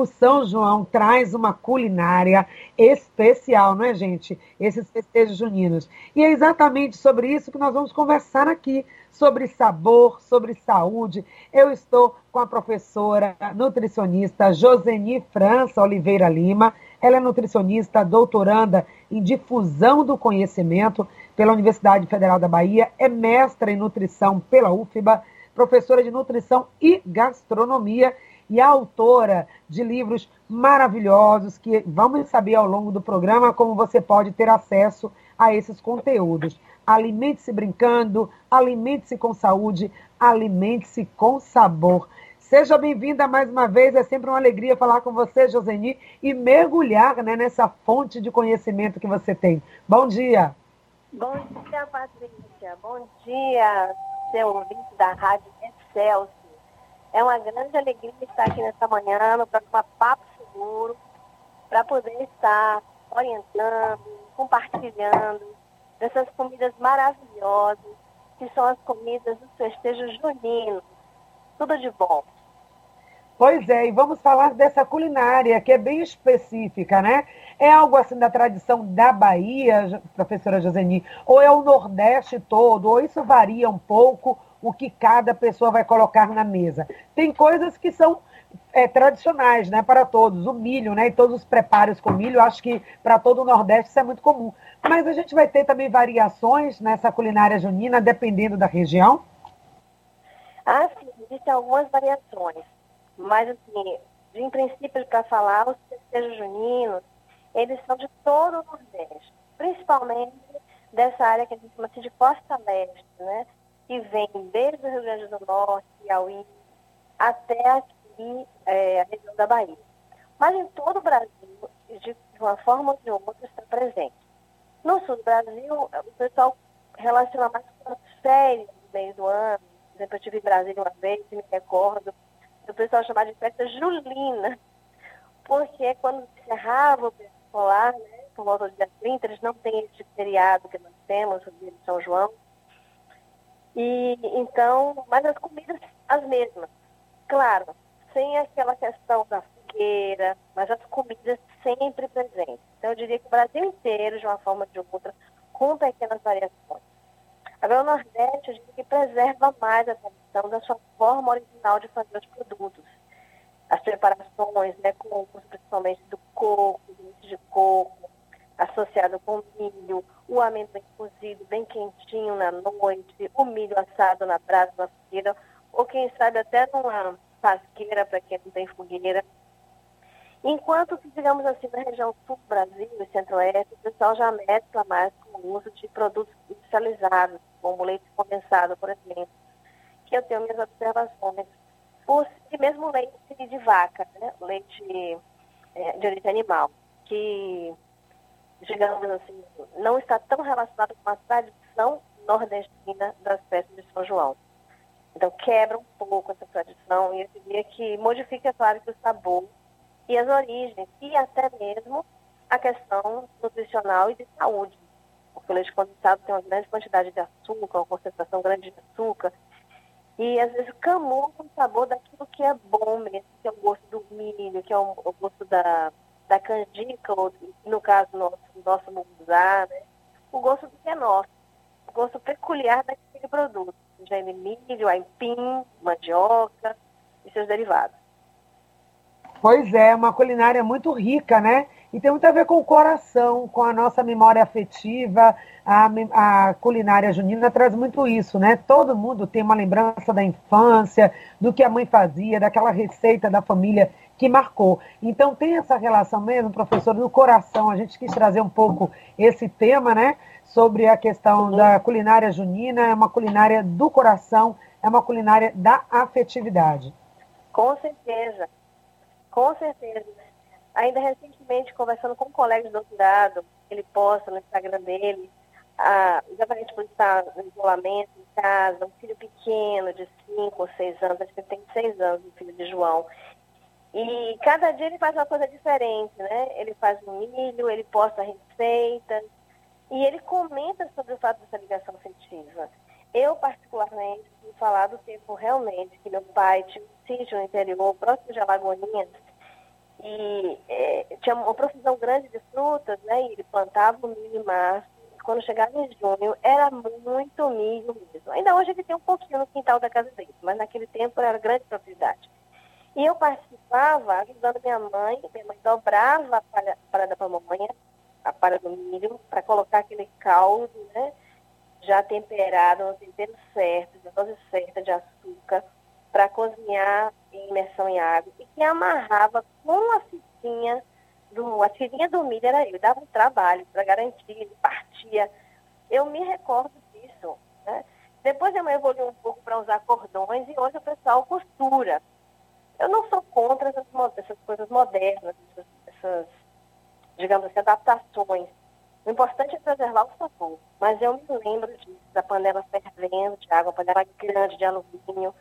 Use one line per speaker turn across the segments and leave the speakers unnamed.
o São João traz uma culinária especial, não é, gente? Esses festejos juninos. E é exatamente sobre isso que nós vamos conversar aqui, sobre sabor, sobre saúde. Eu estou com a professora nutricionista Joseni França Oliveira Lima. Ela é nutricionista, doutoranda em difusão do conhecimento pela Universidade Federal da Bahia, é mestra em nutrição pela UFBA, professora de nutrição e gastronomia e autora de livros maravilhosos que vamos saber ao longo do programa como você pode ter acesso a esses conteúdos. Alimente-se brincando, alimente-se com saúde, alimente-se com sabor. Seja bem-vinda mais uma vez, é sempre uma alegria falar com você, Joseni, e mergulhar né, nessa fonte de conhecimento que você tem. Bom dia!
Bom dia, Patrícia. Bom dia, seu ouvinte da Rádio Excelsior. É uma grande alegria estar aqui nessa manhã no programa Papo Seguro, para poder estar orientando, compartilhando dessas comidas maravilhosas, que são as comidas dos festejos juninos. Tudo de bom.
Pois é, e vamos falar dessa culinária que é bem específica, né? É algo assim da tradição da Bahia, professora Joseni, ou é o Nordeste todo, ou isso varia um pouco o que cada pessoa vai colocar na mesa. Tem coisas que são é, tradicionais, né, para todos, o milho, né, e todos os preparos com milho, acho que para todo o Nordeste isso é muito comum. Mas a gente vai ter também variações nessa culinária junina, dependendo da região?
Ah, sim, existem algumas variações. Mas, assim, em princípio, para falar, os festejos juninos, eles são de todo o Nordeste, principalmente dessa área que a gente chama de Costa Leste, né? Que vem desde o Rio Grande do Norte, Piauí, até aqui é, a região da Bahia. Mas em todo o Brasil, de uma forma ou de outra, está presente. No sul do Brasil, o pessoal relaciona mais com as férias no meio do ano. Por exemplo, eu estive em Brasília uma vez, me recordo, o pessoal chamava de festa julina, porque quando encerrava o escolar, né, por volta do dia 30, eles não têm esse feriado que nós temos, o dia de São João, e então, mas as comidas as mesmas. Claro, sem aquela questão da fogueira, mas as comidas sempre presentes. Então eu diria que o Brasil inteiro, de uma forma ou de outra, com pequenas variações. Agora o Nordeste, eu diria que preserva mais a tradição da sua forma original de fazer os produtos. As preparações, né, com, principalmente do coco, do de coco, associado com milho, o amendoim cozido bem quentinho na noite, o milho assado na brasa, na fogueira, ou quem sabe até numa pasqueira para quem não tem fogueira. Enquanto que, digamos assim, na região sul do Brasil e centro-oeste, o pessoal já mescla mais com o uso de produtos industrializados, como leite condensado, por exemplo, que eu tenho minhas observações. Por, e mesmo leite de vaca, né? leite é, de origem animal, que digamos assim, não está tão relacionado com a tradição nordestina das festas de São João. Então, quebra um pouco essa tradição e eu diria que modifica, claro, que o sabor e as origens e até mesmo a questão nutricional e de saúde. Porque o leite condensado tem uma grande quantidade de açúcar, uma concentração grande de açúcar, e às vezes camufla o sabor daquilo que é bom mesmo, que é o gosto do milho, que é o gosto da, da canjica, ou no caso nosso, nosso munguzá, né? o gosto do que é nosso, o gosto peculiar daquele produto, seja milho, aipim, mandioca e seus derivados.
Pois é, uma culinária muito rica, né? E tem muito a ver com o coração, com a nossa memória afetiva. A, a, culinária junina traz muito isso, né? Todo mundo tem uma lembrança da infância, do que a mãe fazia, daquela receita da família que marcou. Então tem essa relação mesmo, professor, no coração. A gente quis trazer um pouco esse tema, né? Sobre a questão da culinária junina, é uma culinária do coração, é uma culinária da afetividade.
Com certeza, com certeza. Ainda recentemente, conversando com um colega de doutorado, ele posta no Instagram dele, ah, exatamente por estar no isolamento em casa, um filho pequeno de 5 ou 6 anos, acho que ele tem 6 anos, o filho de João. E cada dia ele faz uma coisa diferente, né? Ele faz um milho, ele posta receitas e ele comenta sobre o fato dessa ligação afetiva. Eu, particularmente, vou falar do tempo realmente que meu pai tinha um sítio no interior, próximo de Alagoinhas, E é, tinha uma profusão grande de frutas, né? E ele plantava o milho em março. Quando chegava em junho, era muito milho mesmo. Ainda hoje ele tem um pouquinho no quintal da casa dele, mas naquele tempo era grande propriedade. E eu participava ajudando minha mãe. Minha mãe dobrava a palha, a palha da pamonha, a palha do milho, para colocar aquele caldo, né? Já temperado, no tempero certo, de dose certa de açúcar, para cozinhar em imersão em água. E que amarrava com a fitinha, do, a tirinha do milho era eu. Dava um trabalho para garantir, ele partia. Eu me recordo disso. Né? Depois mãe evoluiu um pouco para usar cordões e hoje o pessoal costura. Eu não sou contra essas, essas coisas modernas, essas, essas, digamos assim, adaptações. O importante é preservar o sabor. Mas eu me lembro disso, da panela fervendo de água, panela grande de alumínio,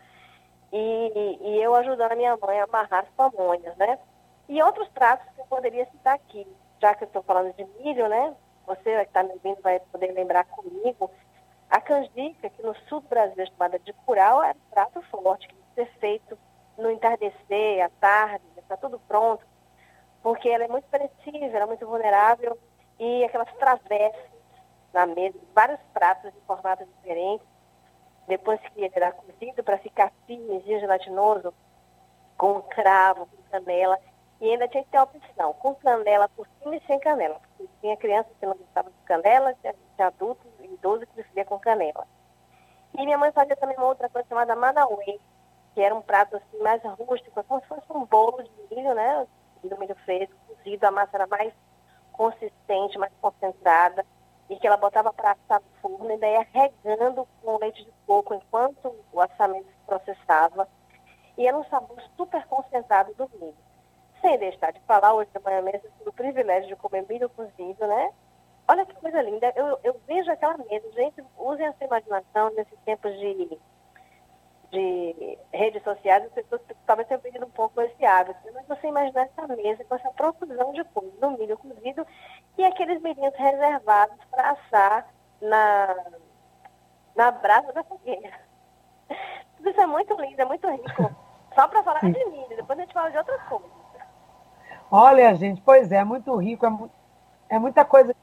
e, e eu ajudando a minha mãe a amarrar as pamonhas, né? E outros pratos que eu poderia citar aqui, já que eu estou falando de milho, né? Você que está me ouvindo vai poder lembrar comigo. A canjica, que no sul do Brasil é chamada de curau, é um prato forte, que tem que ser feito no entardecer, à tarde, está tudo pronto, porque ela é muito perecível, ela é muito vulnerável, e aquelas travessas na mesa, vários pratos de formatos diferentes, depois que ele era cozido para ficar firme e gelatinoso, com cravo, com canela, e ainda tinha que ter a opção, com canela por cima e sem canela, porque tinha criança que não gostava de canela, tinha, adultos e idosos que preferia com canela. E minha mãe fazia também uma outra coisa chamada manauê, que era um prato assim mais rústico, como se fosse um bolo de milho, né? Do milho fresco, cozido, a massa era mais consistente, mais concentrada, e que ela botava para assar no forno e daí regando com leite de coco enquanto o assamento se processava. E era um sabor super concentrado do milho. Sem deixar de falar, hoje de manhã mesmo, tive o privilégio de comer milho cozido, né? Olha que coisa linda. Eu, eu vejo aquela mesa. Gente, usem a sua imaginação nesses tempos de de redes sociais, as pessoas talvez tenham perdido um pouco esse hábito. Mas você imaginar essa mesa com essa profusão de coisas, no milho cozido e aqueles milhinhos reservados para assar na, na brasa da fogueira. Tudo isso é muito lindo, é muito rico. Só para falar de milho, depois a gente fala de outras coisas.
Olha, gente, pois é, é muito rico, é, mu é muita coisa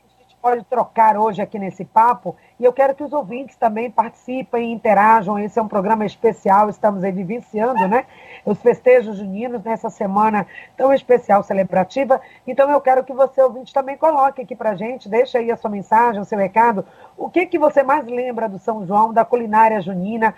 pode trocar hoje aqui nesse papo. E eu quero que os ouvintes também participem, interajam. Esse é um programa especial, estamos aí vivenciando, né? Os festejos juninos nessa semana tão especial, celebrativa. Então eu quero que você, ouvinte, também coloque aqui pra gente, deixa aí a sua mensagem, o seu recado. O que, que você mais lembra do São João, da culinária junina?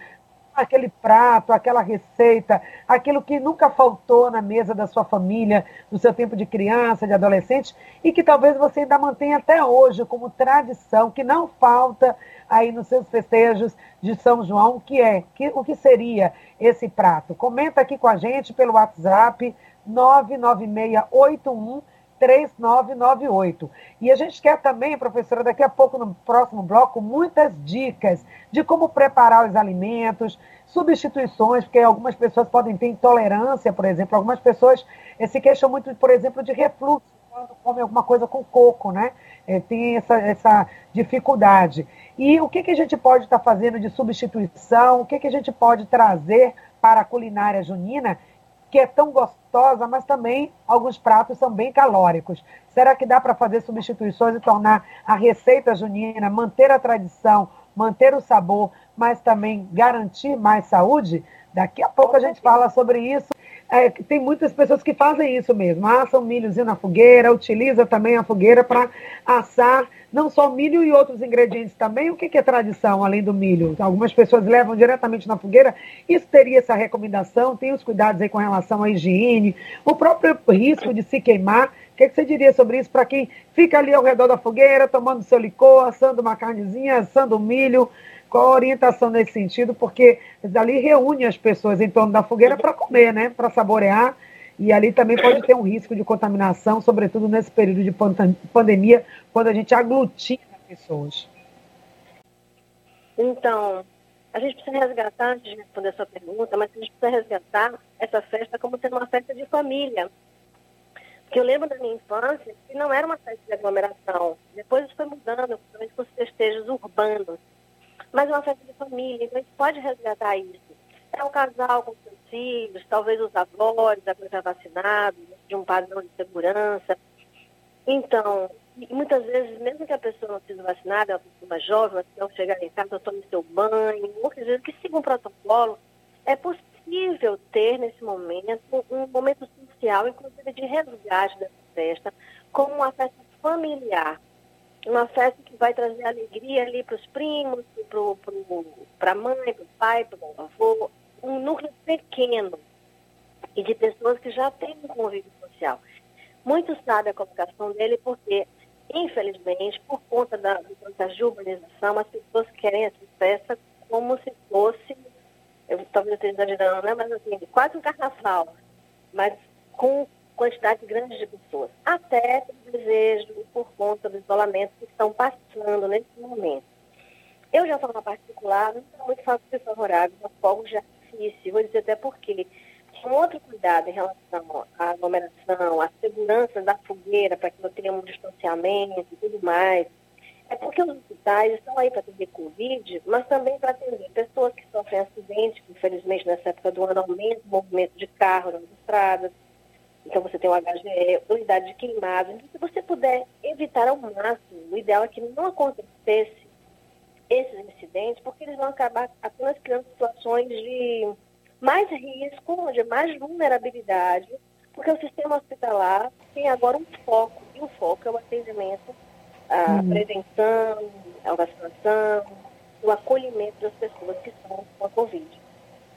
Aquele prato, aquela receita, aquilo que nunca faltou na mesa da sua família, no seu tempo de criança, de adolescente, e que talvez você ainda mantenha até hoje como tradição, que não falta aí nos seus festejos de São João, que é, que, o que seria esse prato? Comenta aqui com a gente pelo WhatsApp 99681 3998. E a gente quer também, professora, daqui a pouco no próximo bloco, muitas dicas de como preparar os alimentos, substituições, porque algumas pessoas podem ter intolerância, por exemplo, algumas pessoas eh, se queixam muito, por exemplo, de refluxo quando comem alguma coisa com coco, né? É, tem essa, essa dificuldade. E o que, que a gente pode estar tá fazendo de substituição? O que, que a gente pode trazer para a culinária junina que é tão gostosa, mas também alguns pratos são bem calóricos. Será que dá para fazer substituições e tornar a receita junina, manter a tradição, manter o sabor, mas também garantir mais saúde? Daqui a pouco a gente fala sobre isso. É, tem muitas pessoas que fazem isso mesmo, assam milhozinho na fogueira, utiliza também a fogueira para assar não só milho e outros ingredientes também. O que é tradição além do milho? Algumas pessoas levam diretamente na fogueira. Isso teria essa recomendação? Tem os cuidados aí com relação à higiene, o próprio risco de se queimar. O que, você diria sobre isso para quem fica ali ao redor da fogueira, tomando seu licor, assando uma carnezinha, assando milho? Qual a orientação nesse sentido? Porque ali reúne as pessoas em torno da fogueira para comer, né? Para saborear e ali também pode ter um risco de contaminação, sobretudo nesse período de pandemia, quando a gente aglutina pessoas.
Então, a gente precisa resgatar, antes de responder a sua pergunta, mas a gente precisa resgatar essa festa como sendo uma festa de família. Porque eu lembro da minha infância que não era uma festa de aglomeração. Depois isso foi mudando, principalmente com os festejos urbanos. Mas é uma festa de família, então a gente pode resgatar isso é um casal com seus filhos, talvez os avós, já vacinados, de um padrão de segurança. Então, muitas vezes, mesmo que a pessoa não seja vacinada, é uma jovem, ao chegar em casa, tome seu banho, muitas vezes que siga um protocolo, é possível ter nesse momento um momento social, inclusive de resgate dessa festa, como uma festa familiar. Uma festa que vai trazer alegria ali para os primos, para a mãe, para o pai, para o avô, um núcleo pequeno e de pessoas que já têm um convívio social. Muito sabe a colocação dele porque, infelizmente, por conta da, de urbanização, as pessoas querem essa festa como se fosse, eu talvez eu esteja exagerando, né? mas assim, quase um carnaval, mas com quantidade grande de pessoas. Até pelo desejo, por conta do isolamento que estão passando nesse momento. Eu já na particular, não sou muito favorável aos fogos de artifício, vou dizer até porque um outro cuidado em relação à aglomeração, à segurança da fogueira, para que não tenha um distanciamento e tudo mais, é porque os hospitais estão aí para atender Covid, mas também para atender pessoas que sofrem acidentes, que infelizmente nessa época do ano aumenta o movimento de carro nas estradas. Então você tem o HGE, unidade de queimado. Então, se você puder evitar ao máximo, o ideal é que não acontecesse esses incidentes, porque eles vão acabar apenas criando situações de mais risco, de mais vulnerabilidade, porque o sistema hospitalar tem agora um foco, e o foco é o atendimento, a uhum. prevenção, a vacinação, o acolhimento das pessoas que estão com a Covid.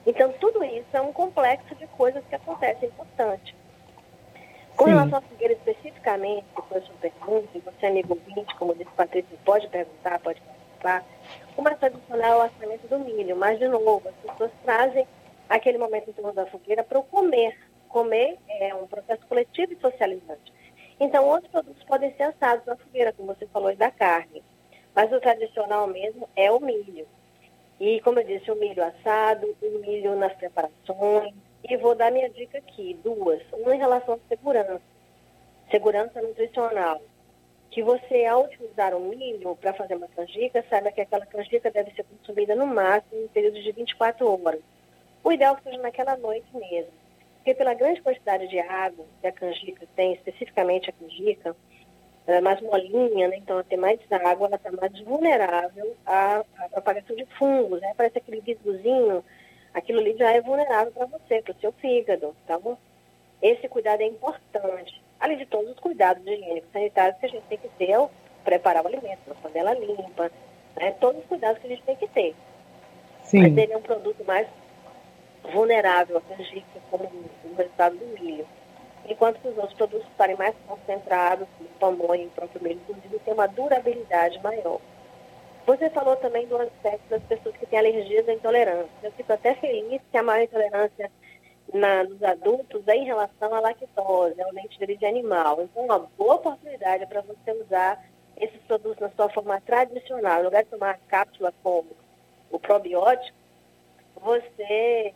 Então, tudo isso é um complexo de coisas que acontecem importante. Com Sim. relação à figueira especificamente, que foi a sua pergunta, e você, amigo ouvinte, como disse Patrícia, pode perguntar, pode participar, o mais tradicional é o assamento do milho, mas, de novo, as pessoas trazem aquele momento em torno da fogueira para o comer. Comer é um processo coletivo e socializante. Então, outros produtos podem ser assados na fogueira, como você falou, e da carne. Mas o tradicional mesmo é o milho. E, como eu disse, o milho assado, o milho nas preparações. E vou dar minha dica aqui, duas. Uma em relação à segurança. Segurança nutricional. Que você, ao utilizar o milho para fazer uma canjica, saiba que aquela canjica deve ser consumida no máximo em período de 24 horas. O ideal é que seja naquela noite mesmo. Porque pela grande quantidade de água que a canjica tem, especificamente a canjica, ela é mais molinha, né? então ela tem mais água, ela está mais vulnerável à, à, propagação de fungos. Né? Parece aquele visgozinho, aquilo ali já é vulnerável para você, para o seu fígado, tá bom? Esse cuidado é importante. Além de todos os cuidados higiênicos sanitários que a gente tem que ter ao preparar o alimento, uma panela limpa, né? todos os cuidados que a gente tem que ter. Sim. Mas ele é um produto mais vulnerável a canjica como o resultado do milho. Enquanto que os outros produtos estarem mais concentrados, como o pamonha e o próprio milho cozido, tem uma durabilidade maior. Você falou também do aspecto das pessoas que têm alergias ou intolerância. Eu fico até feliz que a maior intolerância na, nos adultos é em relação à lactose, ao leite de animal. Então, uma boa oportunidade para você usar esses produtos na sua forma tradicional. No lugar de tomar cápsula como o probiótico, você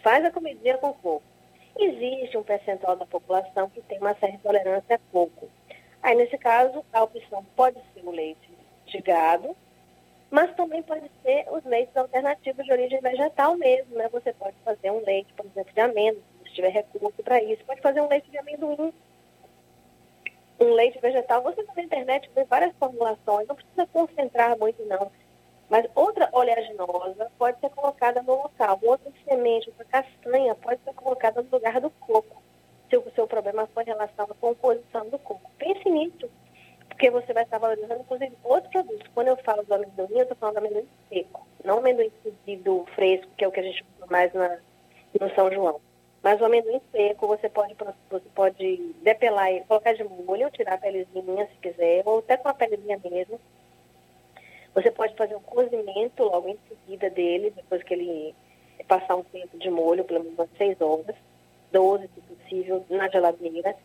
faz a comidinha com coco. Existe um percentual da população que tem uma certa intolerância a coco. Aí, nesse caso, a opção pode ser o leite de gado, mas também pode ser os leites alternativos de origem vegetal mesmo, né? Você pode fazer um leite, por exemplo, de amêndoas, se tiver recurso para isso. Pode fazer um leite de amendoim, um leite vegetal. Você na internet vê várias formulações, não precisa concentrar muito, não. Mas outra oleaginosa pode ser colocada no local, outra semente, outra castanha pode ser colocada no lugar do coco, se o seu problema for em relação à composição do coco. Pense nisso, porque você vai estar valorizando, inclusive, outros produtos. Quando eu falo do amendoim, eu estou falando do amendoim seco, não amendoim cozido fresco, que é o que a gente usa mais na, no São João. Mas o amendoim seco, você pode, você pode depelar e colocar de molho, tirar a pelezinha se quiser, ou até com a pelezinha mesmo, você pode fazer um cozimento logo em seguida dele, depois que ele passar um tempo de molho, pelo menos umas 6 horas, 12 se possível, na geladeira.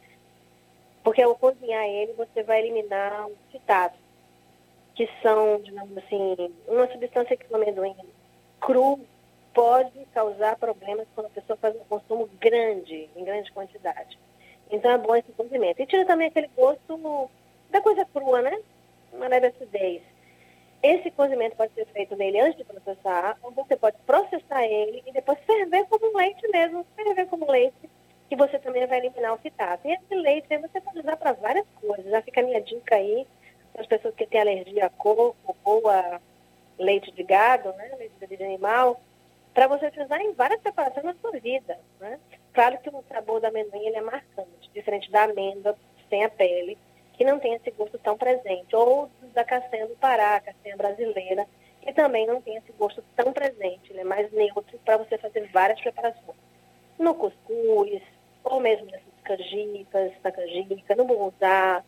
Porque ao cozinhar ele, você vai eliminar os fitatos, que são, digamos assim, uma substância que o amendoim cru pode causar problemas quando a pessoa faz um consumo grande, em grande quantidade. Então é bom esse cozimento. E tira também aquele gosto da coisa crua, né? Uma leve acidez. Esse cozimento pode ser feito nele antes de processar, ou você pode processar ele e depois ferver como leite mesmo, ferver como leite, que você também vai eliminar o fitato. E esse leite aí você pode usar para várias coisas. Já fica a minha dica aí, para as pessoas que têm alergia a coco ou a leite de gado, né, leite de animal, para você utilizar em várias preparações na sua vida. Né? Claro que o sabor da amendoim ele é marcante, diferente da amêndoa sem a pele, que não tem esse gosto tão presente, ou da castanha do Pará, castanha brasileira, que também não tem esse gosto tão presente, ele é mais neutro para você fazer várias preparações. No cuscuz, ou mesmo nessas canjicas, na canjica, no munguzá.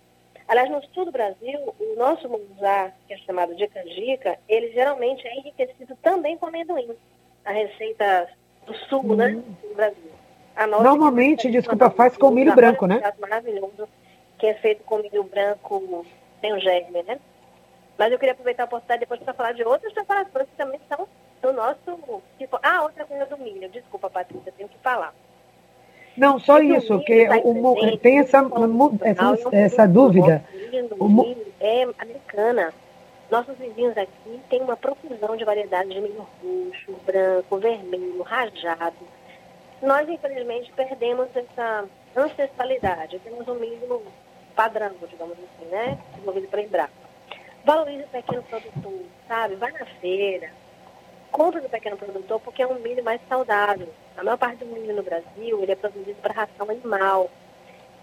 Aliás, no sul do Brasil, o nosso munguzá, que é chamado de canjica, ele geralmente é enriquecido também com amendoim. A receita do sul, né, hum. né, do Brasil.
Normalmente, desculpa, faz com milho branco, né?
Maravilhoso que é feito com milho branco sem o germe, né? Mas eu queria aproveitar a oportunidade depois para falar de outras preparações que também são do nosso tipo. Ah, outra coisa do milho. Desculpa, Patrícia, tenho que falar.
Não, só Porque isso, que tá o, tem essa, essa, essa dúvida.
O milho é americana. Nossos vizinhos aqui têm uma profusão de variedades de milho roxo, branco, vermelho, rajado. Nós, infelizmente, perdemos essa ancestralidade. Temos um milho padrão, digamos assim, né? Desenvolvido para Embrapa. Valorize o pequeno produtor, sabe? Vai na feira, compra do pequeno produtor porque é um milho mais saudável. A maior parte do milho no Brasil, ele é produzido para ração animal.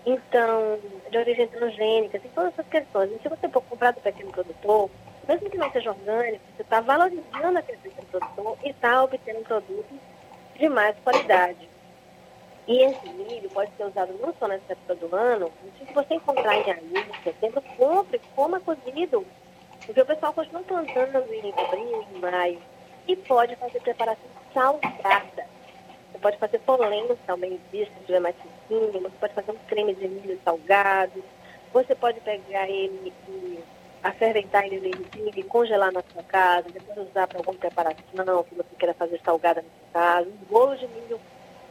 Então, de origem transgênica, tem todas essas questões. E se você for comprar do pequeno produtor, mesmo que não seja orgânico, você está valorizando aquele pequeno produtor e está obtendo um produto de mais qualidade. E esse milho pode ser usado não só nessa época do ano, se você encontrar em janeiro, setembro, compre, coma cozido. Porque o pessoal continua plantando em abril, em maio. E pode fazer preparação salgada. Você pode fazer polenta também disso, mais sequinho. Você pode fazer um creme de milho salgado. Você pode pegar ele e aferventar ele lentinho e congelar na sua casa. Depois usar para alguma preparação que você queira fazer salgada na sua casa. Um bolo de milho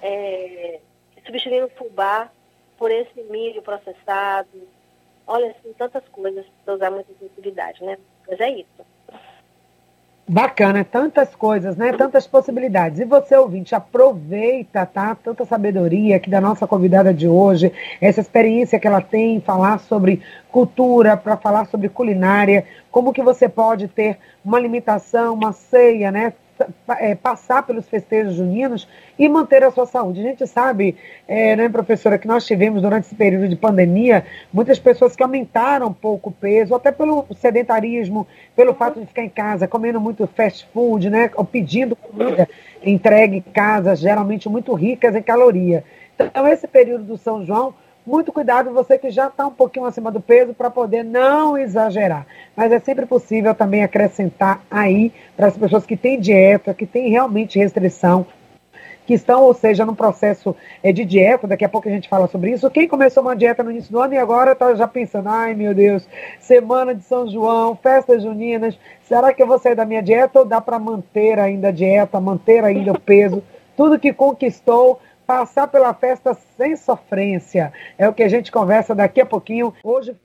é, substituindo o fubá por esse milho processado. Olha, assim, tantas coisas para usar muita sensibilidade, né? Mas é isso.
Bacana, tantas coisas, né? Tantas possibilidades. E você, ouvinte, aproveita, tá? Tanta sabedoria aqui da nossa convidada de hoje, essa experiência que ela tem em falar sobre cultura, para falar sobre culinária, como que você pode ter uma limitação, uma ceia, né? É, passar pelos festejos juninos e manter a sua saúde. A gente sabe, é, né, professora, que nós tivemos durante esse período de pandemia muitas pessoas que aumentaram um pouco o peso, até pelo sedentarismo, pelo fato de ficar em casa, comendo muito fast food, né, ou pedindo comida entregue em casa, geralmente muito ricas em caloria. Então, esse período do São João muito cuidado, você que já está um pouquinho acima do peso, para poder não exagerar. Mas é sempre possível também acrescentar aí para as pessoas que têm dieta, que têm realmente restrição, que estão, ou seja, no processo é, de dieta, daqui a pouco a gente fala sobre isso. Quem começou uma dieta no início do ano e agora está já pensando, ai meu Deus, semana de São João, festas juninas, será que eu vou sair da minha dieta ou dá para manter ainda a dieta, manter ainda o peso, tudo que conquistou passar pela festa sem sofrência. É o que a gente conversa daqui a pouquinho. Hoje,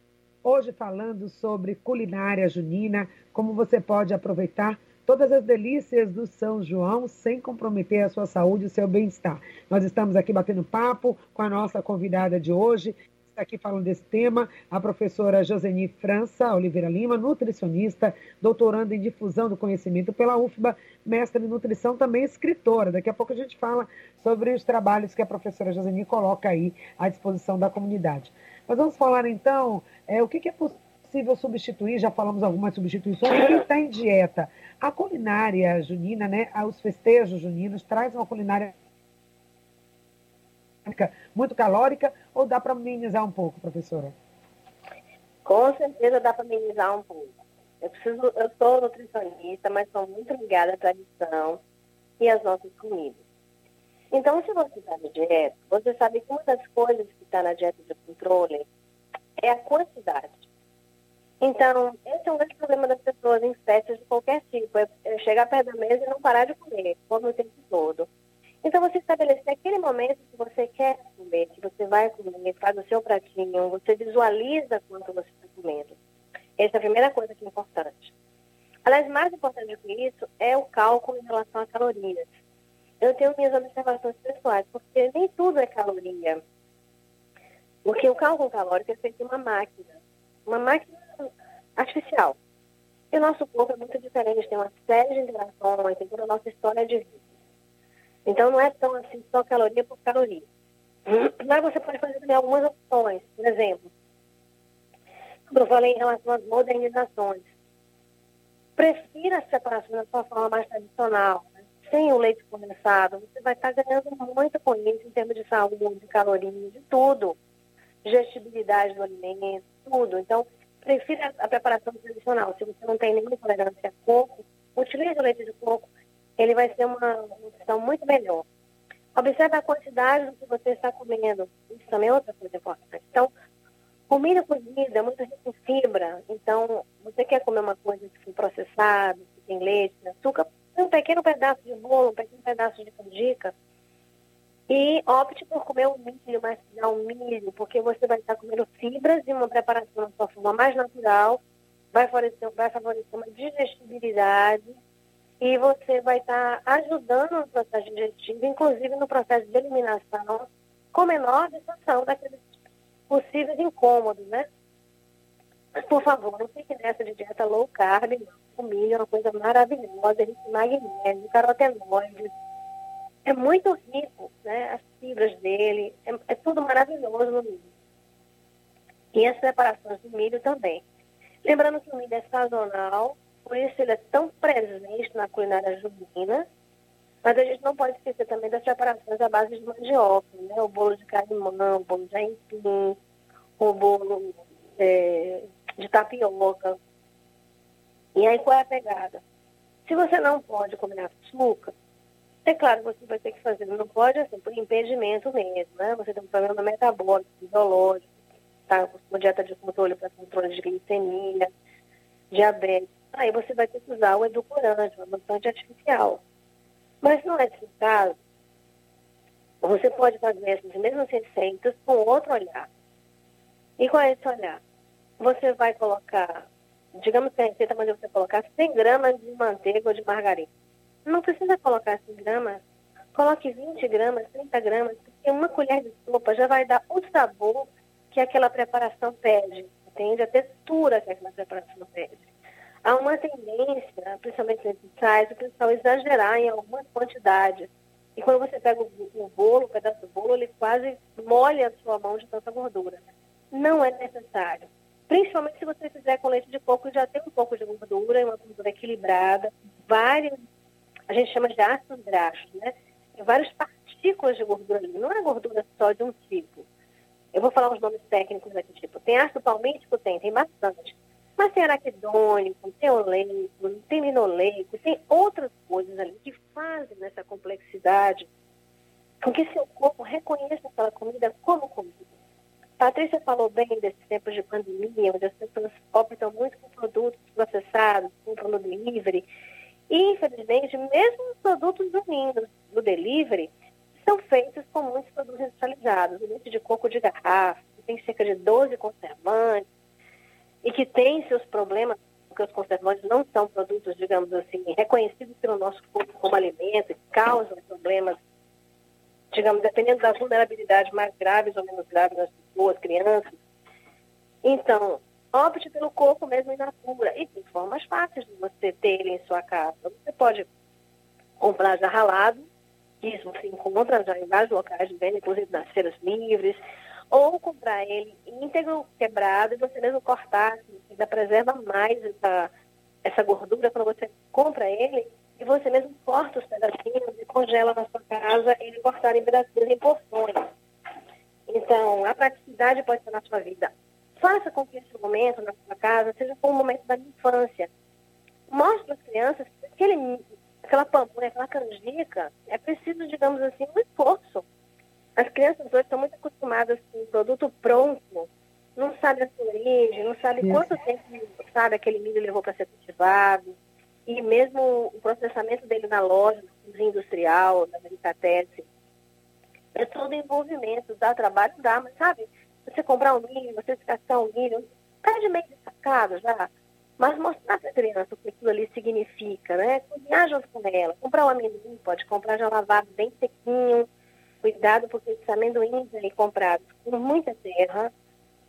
hoje falando sobre culinária junina, como você pode aproveitar todas as delícias do São João sem comprometer a sua saúde e seu bem-estar. Nós estamos aqui batendo papo com a nossa convidada de hoje, está aqui falando desse tema, a professora Joseni França Oliveira Lima, nutricionista, doutoranda em difusão do conhecimento pela UFBA, mestre em nutrição, também escritora. Daqui a pouco a gente fala sobre os trabalhos que a professora Joseni coloca aí à disposição da comunidade. Mas vamos falar então é, o que, que é possível substituir, já falamos algumas substituições, quem está em dieta. A culinária junina, né, os festejos juninos, traz uma culinária muito calórica ou dá para minimizar um pouco, professora?
Com certeza dá para minimizar um pouco. Eu preciso, eu sou nutricionista, mas sou muito ligada à tradição e às nossas comidas. Então, se você está na dieta, você sabe que uma das coisas que está na dieta de controle é a quantidade. Então, esse é um grande problema das pessoas em festas de qualquer tipo, é chegar perto da mesa e não parar de comer, come o tempo todo. Então, você estabelecer aquele momento que você quer comer, que você vai comer, faz o seu pratinho, você visualiza quanto você está comendo. Essa é a primeira coisa que é importante. Aliás, mais importante que isso é o cálculo em relação a calorias. Eu tenho minhas observações pessoais, porque nem tudo é caloria. Porque o cálculo calórico é feito em uma máquina, uma máquina artificial. E o nosso corpo é muito diferente, tem uma série de interações, tem toda a nossa história de vida. Então não é tão assim só caloria por caloria. Mas você pode fazer também algumas opções. Por exemplo, como eu falei em relação às modernizações, prefira a separação da sua forma mais tradicional, né? sem o leite condensado. Você vai estar ganhando muito com isso em termos de saúde, de calorias, de tudo. Digestibilidade do alimento, tudo. Então, prefira a preparação tradicional. Se você não tem nenhuma intolerância a coco, utilize o leite de coco. Ele vai ser uma opção muito melhor. Observe a quantidade do que você está comendo. Isso também é outra coisa importante. Então, Comida cozida é muito rica em fibra, então você quer comer uma coisa que foi processada, que tem leite, açúcar, um pequeno pedaço de bolo, um pequeno pedaço de canjica, e opte por comer o milho, mas não milho, porque você vai estar comendo fibras e uma preparação na sua forma mais natural, vai favorecer, vai favorecer uma digestibilidade e você vai estar ajudando no processo digestivo, inclusive no processo de eliminação, com menor disfunção daqueles possíveis incômodos, né? Por favor, não fique nessa de dieta low carb. O milho é uma coisa maravilhosa, rico em magnésio, carotenoides. É muito rico, né? As fibras dele, é, é tudo maravilhoso no milho. E as preparações do milho também. Lembrando que o milho é sazonal, por isso ele é tão presente na culinária junina, mas a gente não pode esquecer também das preparações à base de mandioca, né? O bolo de carimão, o bolo de aipim, o bolo é, de tapioca. E aí qual é a pegada? Se você não pode comer açúcar, é claro que você vai ter que fazer, não pode assim, por impedimento mesmo, né? Você tem um problema metabólico, fisiológico, tá? Com dieta de controle para controle de glicemia, diabetes. Aí você vai ter que usar o edulcorante, uma adoçante artificial. Mas não é esse caso. Você pode fazer essas mesmas receitas com outro olhar. E qual é esse olhar? Você vai colocar, digamos que a receita manda você colocar 100 gramas de manteiga ou de margarina. Não precisa colocar 100 gramas, coloque 20 gramas, 30 gramas, porque uma colher de sopa já vai dar o sabor que aquela preparação pede, entende? A textura que aquela preparação pede há uma tendência, principalmente nesses sites, o pessoal exagerar em algumas quantidades. E quando você pega o, o bolo, o pedaço do bolo, ele quase molha a sua mão de tanta gordura. Não é necessário. Principalmente se você fizer com leite de coco, já tem um pouco de gordura, uma gordura equilibrada, vários, a gente chama de ácidos graxos, né? Tem várias partículas de gordura ali, não é gordura só de um tipo. Eu vou falar os nomes técnicos aqui, tipo, tem ácido palmítico? Tem, tem bastante. Mas tem araquidônico, tem oleico, tem linoleico, tem outras coisas ali que fazem nessa complexidade com que seu corpo reconheça aquela comida como comida. Patrícia falou bem desses tempos de pandemia, onde as pessoas optam muito por produtos processados, compram no delivery. E, infelizmente, mesmo os produtos do Windows, do delivery, são feitos com muitos produtos industrializados. O leite de coco de garrafa, tem cerca de 12 conservantes, e que tem seus problemas, porque os conservantes não são produtos, digamos assim, reconhecidos pelo nosso corpo como alimento e causam problemas, digamos, dependendo da vulnerabilidade mais graves ou menos graves nas pessoas, crianças. Então, opte pelo corpo mesmo in natura. E tem formas fáceis de você ter ele em sua casa. Você pode comprar já ralado, isso você encontra já em vários locais de venda, inclusive nas feiras livres, ou comprar ele íntegro, quebrado, e você mesmo cortar, assim, ainda preserva mais essa, essa gordura quando você compra ele, e você mesmo corta os pedacinhos e congela na sua casa, ele cortar em pedacinhos em porções. Então, a praticidade pode ser na sua vida. Faça com que esse momento na sua casa seja como um momento da infância. Mostre às crianças que aquele, aquela pamonha, aquela canjica, é preciso, digamos assim, um esforço as crianças hoje estão muito acostumadas com o produto pronto, não sabe a sua origem, não sabe Isso. quanto tempo sabe, aquele milho levou para ser cultivado. E mesmo o processamento dele na loja, na industrial, na delicatessen, é todo envolvimento, dá trabalho, dá, mas sabe, você comprar um milho, você descascar um milho, perde meio de sacado já. mas mostrar para a criança o que aquilo ali significa, né? Cozinhar junto com ela. Comprar um amendoim, pode comprar já lavado bem sequinho. Cuidado, porque esses amendoins aí comprados com muita terra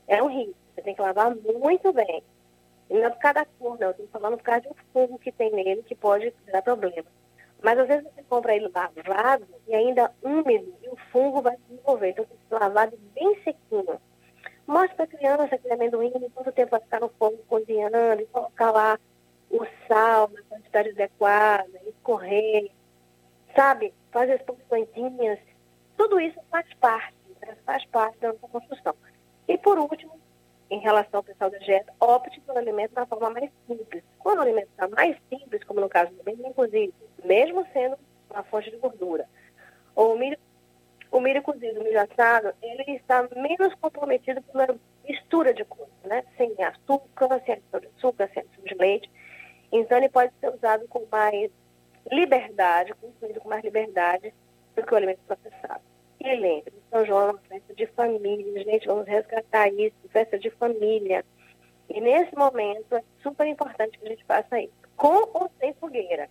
é um risco. Você tem que lavar muito bem. E não é por causa da cor, não. Estou falando por causa de um fungo que tem nele que pode dar problema. Mas às vezes você compra ele lavado e ainda úmido e o fungo vai se desenvolver. Então tem que ser lavado bem sequinho. Mostre para a criança aquele amendoim, quanto tempo vai ficar no fogo cozinhando, e colocar lá o sal na quantidade adequada, escorrer, sabe? Fazer as porçõezinhas. Tudo isso faz parte, né? faz parte da nossa construção. E por último, em relação ao pessoal da dieta, opte pelo alimento da forma mais simples. Quando o alimento está mais simples, como no caso do bem cozido, mesmo sendo uma fonte de gordura, ou o milho o milho cozido, o milho assado, ele está menos comprometido com uma mistura de coisas, né? Sem açúcar, sem adição de açúcar, sem adição de leite. Então, ele pode ser usado com mais liberdade, consumido com mais liberdade do que o alimento processado. E lembre, São João é uma festa de família, gente, vamos resgatar isso, festa de família. E nesse momento é super importante que a gente faça isso, com ou sem fogueira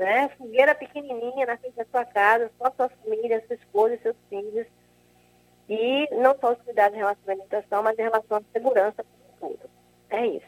né? Fogueira pequenininha na frente da sua casa, só sua família, sua esposa e seus filhos. E não só os cuidados em relação à alimentação, mas em relação à segurança tudo. É isso.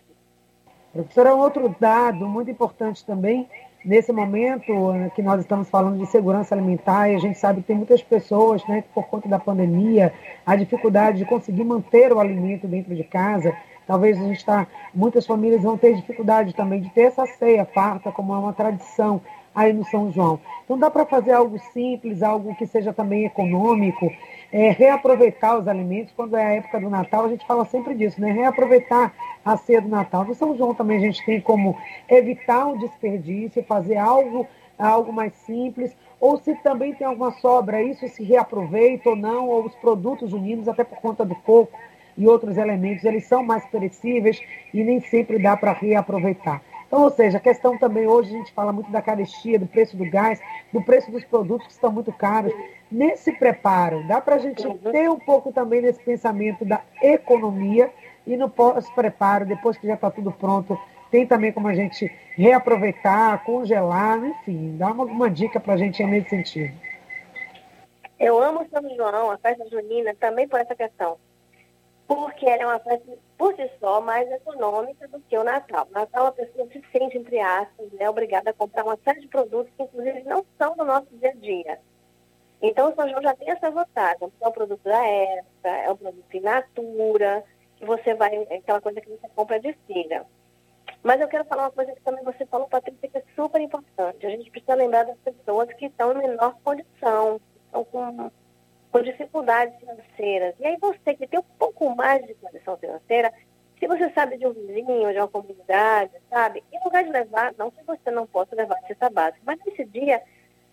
Professora, outro dado muito importante também, nesse momento eh, que nós estamos falando de segurança alimentar, e a gente sabe que tem muitas pessoas, né, que por conta da pandemia, a dificuldade de conseguir manter o alimento dentro de casa, talvez a gente está, muitas famílias vão ter dificuldade também de ter essa ceia farta, como é uma tradição aí no São João. Então dá para fazer algo simples, algo que seja também econômico, é, reaproveitar os alimentos. Quando é a época do Natal, a gente fala sempre disso, né? Reaproveitar a ceia do Natal. No São João também a gente tem como evitar o desperdício, fazer algo, algo mais simples, ou se também tem alguma sobra, isso se reaproveita ou não, ou os produtos unidos, até por conta do coco e outros elementos, eles são mais perecíveis e nem sempre dá para reaproveitar. Então, ou seja, a questão também hoje a gente fala muito da carestia, do preço do gás, do preço dos produtos que estão muito caros. Nesse preparo, dá para a gente uhum. ter um pouco também desse pensamento da economia e no pós-preparo, depois que já está tudo pronto, tem também como a gente reaproveitar, congelar, enfim, dá uma, uma dica para a gente nesse sentido.
Eu amo São João, a festa junina, também por essa questão porque ela é uma festa, por si só, mais econômica do que o Natal. O Natal, a pessoa se sente, entre aspas, né, obrigada a comprar uma série de produtos que, inclusive, não são do nosso dia a dia. Então, o São João já tem essa vantagem. É o produto da época, é o produto in natura, que você vai, é aquela coisa que você compra de feira. Mas eu quero falar uma coisa que também você falou, Patrícia, que é super importante. A gente precisa lembrar das pessoas que estão em menor condição, estão com com dificuldades financeiras. E aí você que tem um pouco mais de condição financeira, se você sabe de um vizinho, de uma comunidade, sabe, em lugar de levar, não que você não possa levar a cesta básica, mas nesse dia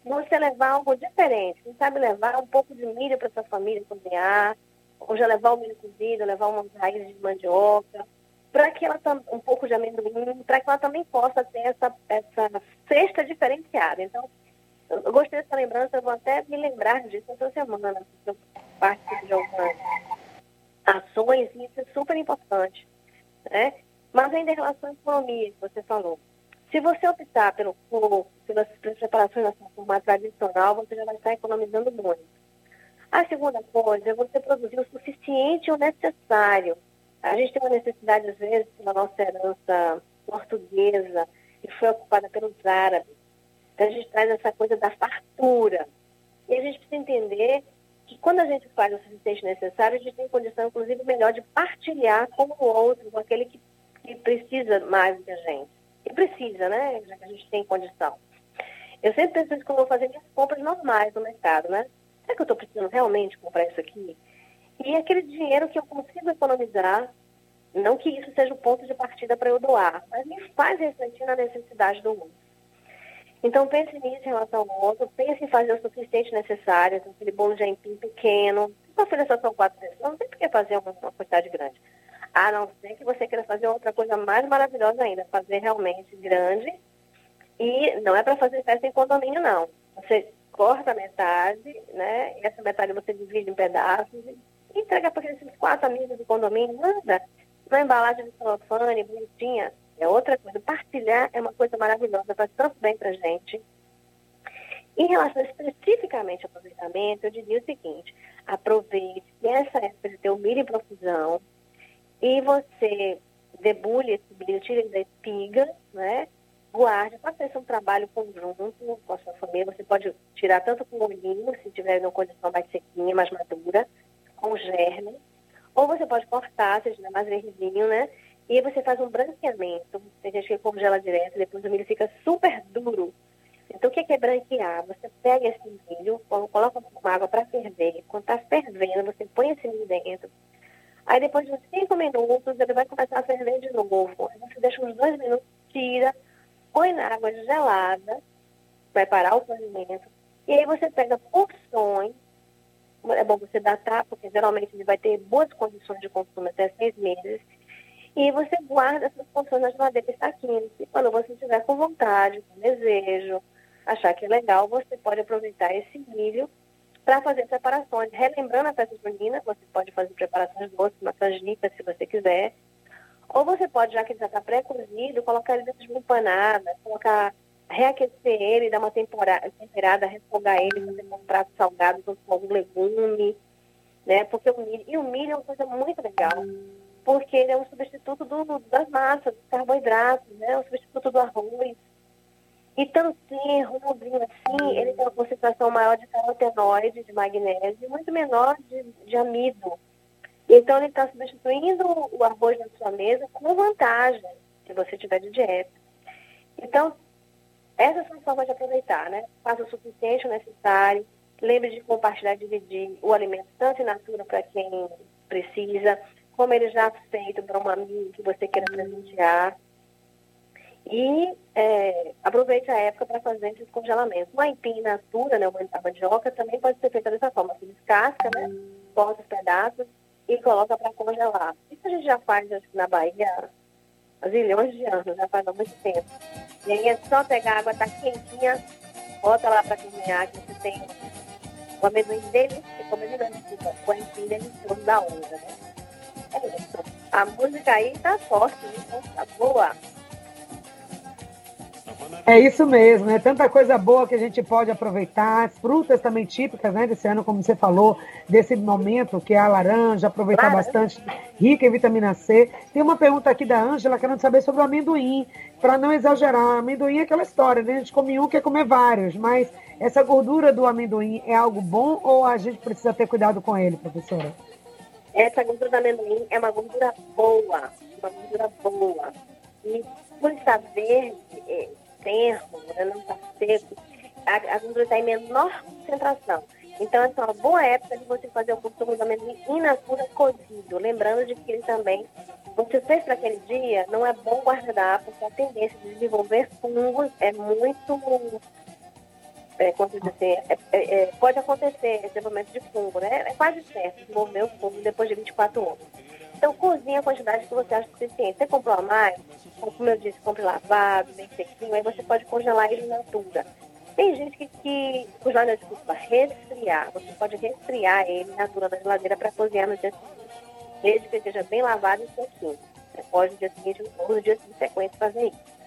você levar algo diferente. Quem sabe levar um pouco de milho para sua família cozinhar, ou já levar o milho cozido, levar umas raízes de mandioca, para que ela um pouco de amendoim, para que ela também possa ter essa, essa cesta diferenciada. Então, eu gostei dessa lembrança, eu vou até me lembrar disso essa semana, porque eu participo de algumas ações e isso é super importante. Né? Mas ainda em relação à economia que você falou. Se você optar pelo fogo, pelas preparações da forma tradicional, você já vai estar economizando muito. A segunda coisa é você produzir o suficiente e o necessário. A gente tem uma necessidade, às vezes, na nossa herança portuguesa, que foi ocupada pelos árabes. Então, a gente traz essa coisa da fartura. E a gente precisa entender que quando a gente faz o suficiente necessário, a gente tem condição, inclusive, melhor de partilhar com o outro, com aquele que, que precisa mais do que a gente. E precisa, né? Já que a gente tem condição. Eu sempre penso que eu vou fazer minhas compras normais no mercado, né? Será que eu estou precisando realmente comprar isso aqui? E aquele dinheiro que eu consigo economizar, não que isso seja o ponto de partida para eu doar, mas me faz refletir na necessidade do outro. Então, pense nisso em relação ao outro, pense em fazer o suficiente necessário, então, aquele bolo de aipim pequeno. Sua filha só quatro pessoas, não tem por que fazer uma, uma quantidade grande. A não ser que você queira fazer outra coisa mais maravilhosa ainda, fazer realmente grande. E não é para fazer festa em condomínio, não. Você corta a metade, né? E essa metade você divide em pedaços e entrega para aqueles quatro amigos do condomínio, nada. Uma embalagem de celofane, bonitinha, É outra coisa. Partilhar é uma coisa maravilhosa, faz tanto bem para gente. Em relação especificamente ao aproveitamento, eu diria o seguinte: aproveite essa época de ter o milho em profusão e você debulhe esse milho, tire da espiga, né? guarde, faça esse um trabalho conjunto com a sua família. Você pode tirar tanto com molhinho, se tiver uma condição mais sequinha, mais madura, com germe, ou você pode cortar, se tiver mais verdinho, né? E aí você faz um branqueamento. Tem gente que congela direto, depois o milho fica super duro. Então, o que é branquear? Você pega esse milho, coloca com água para ferver. Quando está fervendo, você põe esse milho dentro. Aí, depois de uns 5 minutos, ele vai começar a ferver de novo. Aí você deixa uns 2 minutos, tira, põe na água gelada, vai parar o cozimento, e aí você pega porções, é bom você datar, porque geralmente ele vai ter boas condições de consumo até seis meses, e você guarda essas porções na geladeira estaquinhos. E quando você estiver com vontade, com desejo, achar que é legal, você pode aproveitar esse milho para fazer preparações. Relembrando a festa junina, você pode fazer preparações doces, canjica, se você quiser, ou você pode, já que ele já está pré-cozido, colocar ele dentro de uma empanada, colocar, reaquecer ele, dar uma temperada, refogar ele, fazer um prato salgado com algum legume, né? Porque o milho, e o milho é uma coisa muito legal, porque ele é um substituto do, das massas, dos carboidratos, né? É um substituto do arroz. E também, rumozinho assim, ele tem uma concentração maior de carotenoide, de magnésio, e muito menor de, de amido. Então, ele está substituindo o arroz na sua mesa com vantagem, se você tiver de dieta. Então, essa é a forma de aproveitar, né? Faça o suficiente o necessário. Lembre de compartilhar, dividir o alimento tanto in natura para quem precisa, como ele já feito para um amigo que você queira presentear. E é, aproveite a época para fazer esse congelamento. O aipim in natura, né, a mandioca, também pode ser feita dessa forma. Você descasca, né? Corta os pedaços e coloca para congelar. Isso a gente já faz acho, na Bahia há zilhões de anos, já faz há muito tempo. E aí é só pegar a água, tá quentinha, bota lá para cozinhar, que você tem o amendoim delicioso, o aipim delicioso da onda, né? É isso. A música aí tá forte, então tá boa.
É isso mesmo, é tanta coisa boa que a gente pode aproveitar, as frutas também típicas, né, desse ano, como você falou, desse momento, que é a laranja, aproveitar claro. bastante, rica em vitamina C. Tem uma pergunta aqui da Ângela, querendo saber sobre o amendoim, para não exagerar, amendoim é aquela história, né, a gente come um, quer comer vários, mas essa gordura do amendoim é algo bom ou a gente precisa ter cuidado com ele, professora?
Essa gordura do amendoim é uma gordura boa, uma gordura boa. E por estar verde, é, termo, né, não está seco, a, a gordura está em menor concentração. Então, essa é uma boa época de você fazer o consumo do amendoim in natura cozido. Lembrando de que ele também, você fez para aquele dia, não é bom guardar, porque a tendência de desenvolver fungos é muito. É, como dizer, assim, é, é, pode acontecer esse desenvolvimento de fungo, né? É quase certo desenvolver o fungo depois de 24 horas. Então, cozinha a quantidade que você acha suficiente. Você comprou a mais, como eu disse, compre lavado, bem sequinho, aí você pode congelar ele na altura. Tem gente que, que congelar, não, desculpa, resfriar. Você pode resfriar ele na altura da geladeira para cozinhar no dia seguinte. Desde que esteja bem lavado e sequinho. Você pode no dia seguinte, ou no dia de sequência, fazer isso.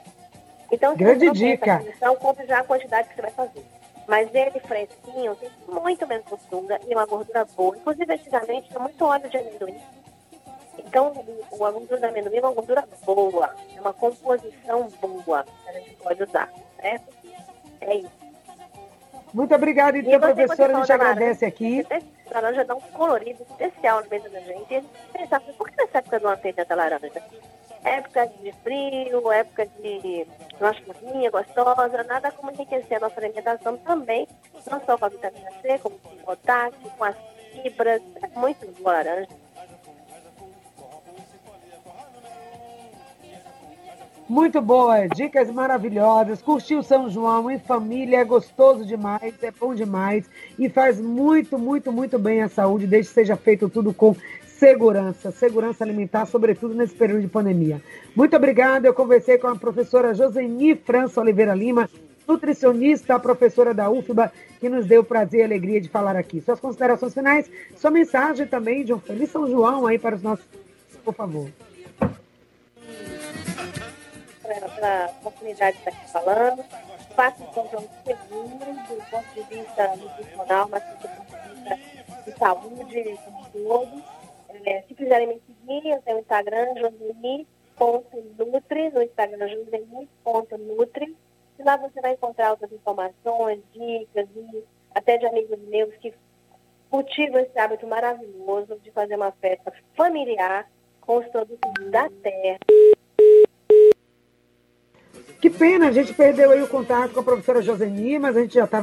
Então,
Grande dica.
Então, compre já a quantidade que você vai fazer. Mas ele fresquinho, tem muito menos gordura e uma gordura boa. Inclusive, antigamente, tinha muito óleo de amendoim então, o, a gordura do amendoim é uma gordura boa, é uma composição boa que a gente pode usar, certo? É isso.
Muito obrigada, então, professora. A gente agradece aqui.
A laranja dá um colorido especial no meio da gente. E a gente pensava, por que nessa época não tem tanta laranja? Época de frio, época de uma chuvinha gostosa, nada como enriquecer a nossa alimentação também, não só com a vitamina C, como com o potássio, com as fibras. É muito laranja.
Muito boa, dicas maravilhosas. Curtiu São João em família, é gostoso demais, é bom demais e faz muito, muito, muito bem à saúde, desde que seja feito tudo com segurança, segurança alimentar, sobretudo nesse período de pandemia. Muito obrigada. Eu conversei com a professora Joseni França Oliveira Lima, nutricionista, professora da UFBA, que nos deu o prazer e alegria de falar aqui. Suas considerações finais, sua mensagem também de um feliz São João aí para os nossos, por favor.
pela oportunidade de estar aqui falando. Faço um controle seguro do ponto de vista nutricional, mas do ponto de vista de saúde como todo. É, se quiserem me seguir, eu tenho o Instagram, joseni.nutri, no Instagram joseni.nutri. E lá você vai encontrar outras informações, dicas e até de amigos meus que cultivam esse hábito maravilhoso de fazer uma festa familiar com os produtos da terra.
Que pena, a gente perdeu aí o contato com a professora Joseni, mas a gente já estava